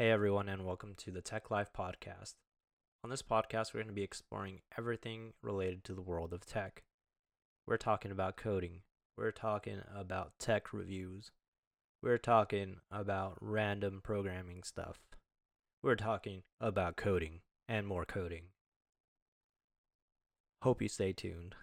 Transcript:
Hey everyone, and welcome to the Tech Life Podcast. On this podcast, we're going to be exploring everything related to the world of tech. We're talking about coding, we're talking about tech reviews, we're talking about random programming stuff, we're talking about coding and more coding. Hope you stay tuned.